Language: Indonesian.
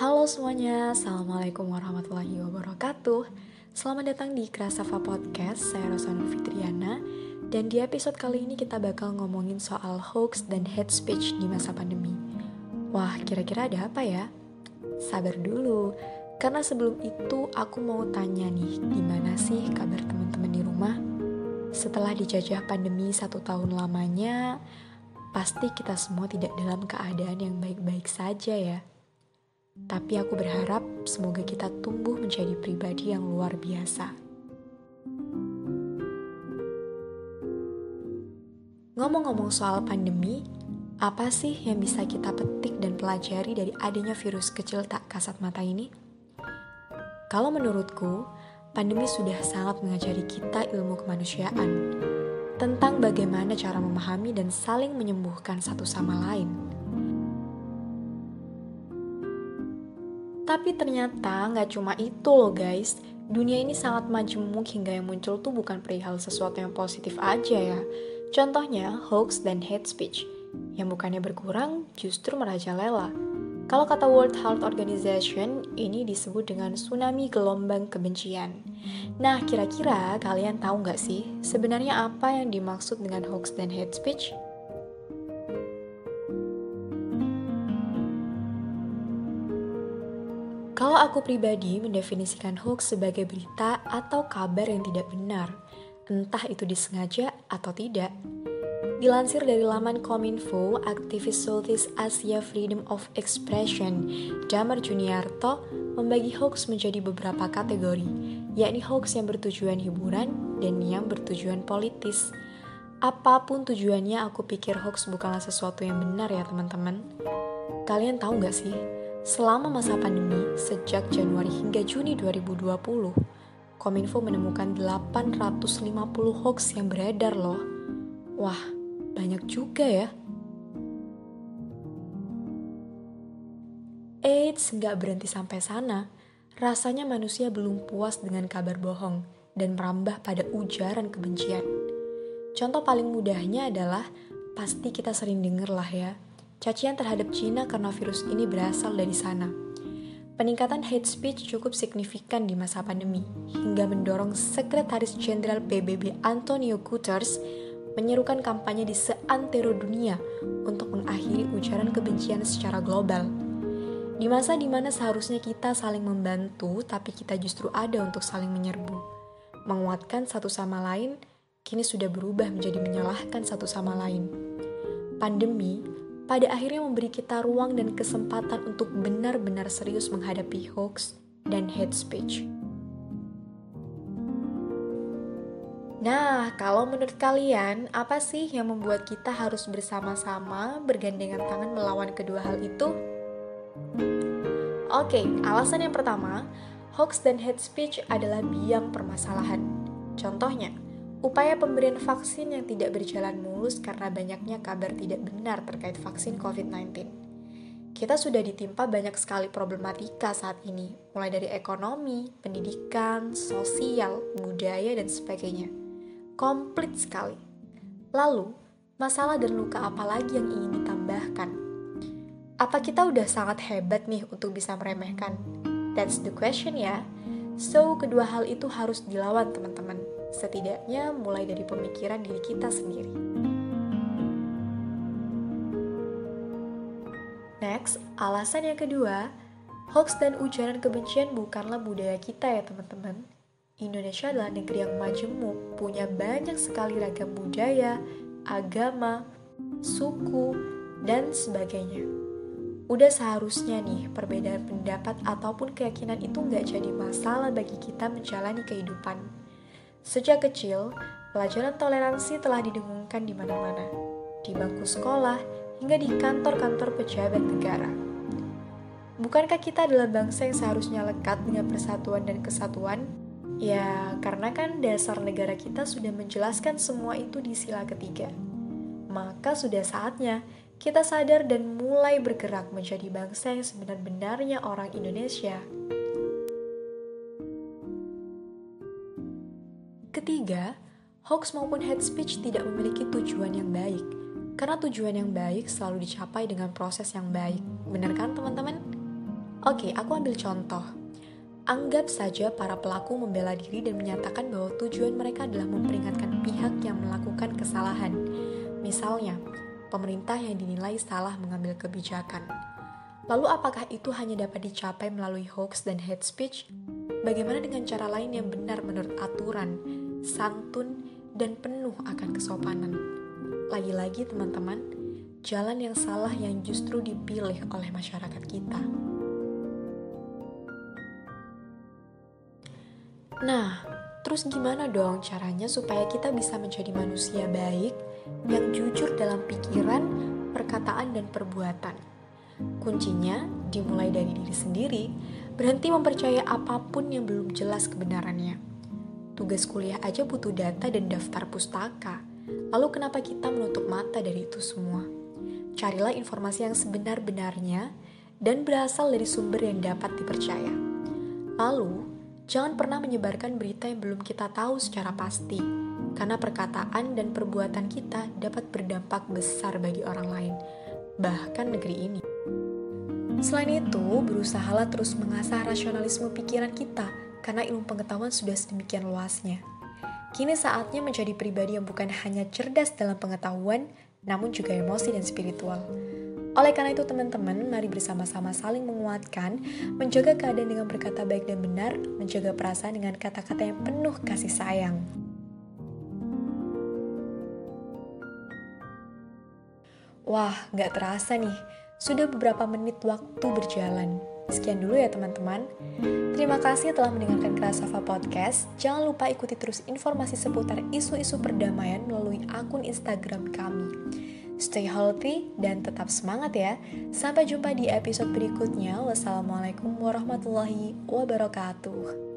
Halo semuanya, Assalamualaikum warahmatullahi wabarakatuh. Selamat datang di Krasafa Podcast, saya Rosanul Fitriana. Dan di episode kali ini kita bakal ngomongin soal hoax dan hate speech di masa pandemi. Wah, kira-kira ada apa ya? Sabar dulu, karena sebelum itu aku mau tanya nih Gimana sih kabar teman-teman di rumah? Setelah dijajah pandemi satu tahun lamanya Pasti kita semua tidak dalam keadaan yang baik-baik saja ya tapi aku berharap semoga kita tumbuh menjadi pribadi yang luar biasa. Ngomong-ngomong soal pandemi, apa sih yang bisa kita petik dan pelajari dari adanya virus kecil tak kasat mata ini? Kalau menurutku, pandemi sudah sangat mengajari kita ilmu kemanusiaan tentang bagaimana cara memahami dan saling menyembuhkan satu sama lain. Tapi ternyata nggak cuma itu loh guys. Dunia ini sangat majemuk hingga yang muncul tuh bukan perihal sesuatu yang positif aja ya. Contohnya hoax dan hate speech. Yang bukannya berkurang, justru merajalela. Kalau kata World Health Organization, ini disebut dengan tsunami gelombang kebencian. Nah, kira-kira kalian tahu nggak sih sebenarnya apa yang dimaksud dengan hoax dan hate speech? Kalau aku pribadi mendefinisikan hoax sebagai berita atau kabar yang tidak benar, entah itu disengaja atau tidak. Dilansir dari laman Kominfo, aktivis Southeast Asia Freedom of Expression, Damar Juniarto, membagi hoax menjadi beberapa kategori, yakni hoax yang bertujuan hiburan dan yang bertujuan politis. Apa pun tujuannya, aku pikir hoax bukanlah sesuatu yang benar ya teman-teman. Kalian tahu gak sih, Selama masa pandemi, sejak Januari hingga Juni 2020, Kominfo menemukan 850 hoax yang beredar loh. Wah, banyak juga ya. Eits, nggak berhenti sampai sana. Rasanya manusia belum puas dengan kabar bohong dan merambah pada ujaran kebencian. Contoh paling mudahnya adalah, pasti kita sering denger lah ya, Cacian terhadap Cina karena virus ini berasal dari sana. Peningkatan hate speech cukup signifikan di masa pandemi, hingga mendorong Sekretaris Jenderal PBB Antonio Guterres menyerukan kampanye di seantero dunia untuk mengakhiri ujaran kebencian secara global. Di masa di mana seharusnya kita saling membantu, tapi kita justru ada untuk saling menyerbu. Menguatkan satu sama lain, kini sudah berubah menjadi menyalahkan satu sama lain. Pandemi pada akhirnya memberi kita ruang dan kesempatan untuk benar-benar serius menghadapi hoax dan hate speech. Nah, kalau menurut kalian, apa sih yang membuat kita harus bersama-sama bergandengan tangan melawan kedua hal itu? Oke, alasan yang pertama, hoax dan hate speech adalah biang permasalahan. Contohnya, Upaya pemberian vaksin yang tidak berjalan mulus karena banyaknya kabar tidak benar terkait vaksin COVID-19. Kita sudah ditimpa banyak sekali problematika saat ini, mulai dari ekonomi, pendidikan, sosial, budaya, dan sebagainya. Komplit sekali. Lalu, masalah dan luka apa lagi yang ingin ditambahkan? Apa kita udah sangat hebat nih untuk bisa meremehkan? That's the question ya. So, kedua hal itu harus dilawan teman-teman setidaknya mulai dari pemikiran diri kita sendiri. Next, alasan yang kedua, hoax dan ujaran kebencian bukanlah budaya kita ya teman-teman. Indonesia adalah negeri yang majemuk, punya banyak sekali ragam budaya, agama, suku, dan sebagainya. Udah seharusnya nih perbedaan pendapat ataupun keyakinan itu nggak jadi masalah bagi kita menjalani kehidupan Sejak kecil, pelajaran toleransi telah didengungkan di mana-mana, di bangku sekolah hingga di kantor-kantor pejabat negara. Bukankah kita adalah bangsa yang seharusnya lekat dengan persatuan dan kesatuan? Ya, karena kan dasar negara kita sudah menjelaskan semua itu di sila ketiga. Maka sudah saatnya kita sadar dan mulai bergerak menjadi bangsa yang sebenar-benarnya orang Indonesia. Ketiga, hoax maupun hate speech tidak memiliki tujuan yang baik. Karena tujuan yang baik selalu dicapai dengan proses yang baik. Benar kan teman-teman? Oke, aku ambil contoh. Anggap saja para pelaku membela diri dan menyatakan bahwa tujuan mereka adalah memperingatkan pihak yang melakukan kesalahan. Misalnya, pemerintah yang dinilai salah mengambil kebijakan. Lalu apakah itu hanya dapat dicapai melalui hoax dan hate speech? Bagaimana dengan cara lain yang benar menurut aturan, santun, dan penuh akan kesopanan? Lagi-lagi teman-teman, jalan yang salah yang justru dipilih oleh masyarakat kita. Nah, terus gimana dong caranya supaya kita bisa menjadi manusia baik yang jujur dalam pikiran, perkataan, dan perbuatan? Kuncinya dimulai dari diri sendiri, berhenti mempercaya apa pun yang belum jelas kebenarannya. Tugas kuliah aja butuh data dan daftar pustaka. Lalu kenapa kita menutup mata dari itu semua? Carilah informasi yang sebenar-benarnya dan berasal dari sumber yang dapat dipercaya. Lalu, Jangan pernah menyebarkan berita yang belum kita tahu secara pasti, karena perkataan dan perbuatan kita dapat berdampak besar bagi orang lain, bahkan negeri ini. Selain itu, berusahalah terus mengasah rasionalisme pikiran kita, karena ilmu pengetahuan sudah sedemikian luasnya. Kini saatnya menjadi pribadi yang bukan hanya cerdas dalam pengetahuan, namun juga emosi dan spiritual. Oleh karena itu teman-teman, mari bersama-sama saling menguatkan, menjaga keadaan dengan berkata baik dan benar, menjaga perasaan dengan kata-kata yang penuh kasih sayang. Wah, gak terasa nih, sudah beberapa menit waktu berjalan. Sekian dulu ya teman-teman. Terima kasih telah mendengarkan Krasafa Podcast. Jangan lupa ikuti terus informasi seputar isu-isu perdamaian melalui akun Instagram kami. Stay healthy dan tetap semangat ya. Sampai jumpa di episode berikutnya. Wassalamualaikum warahmatullahi wabarakatuh.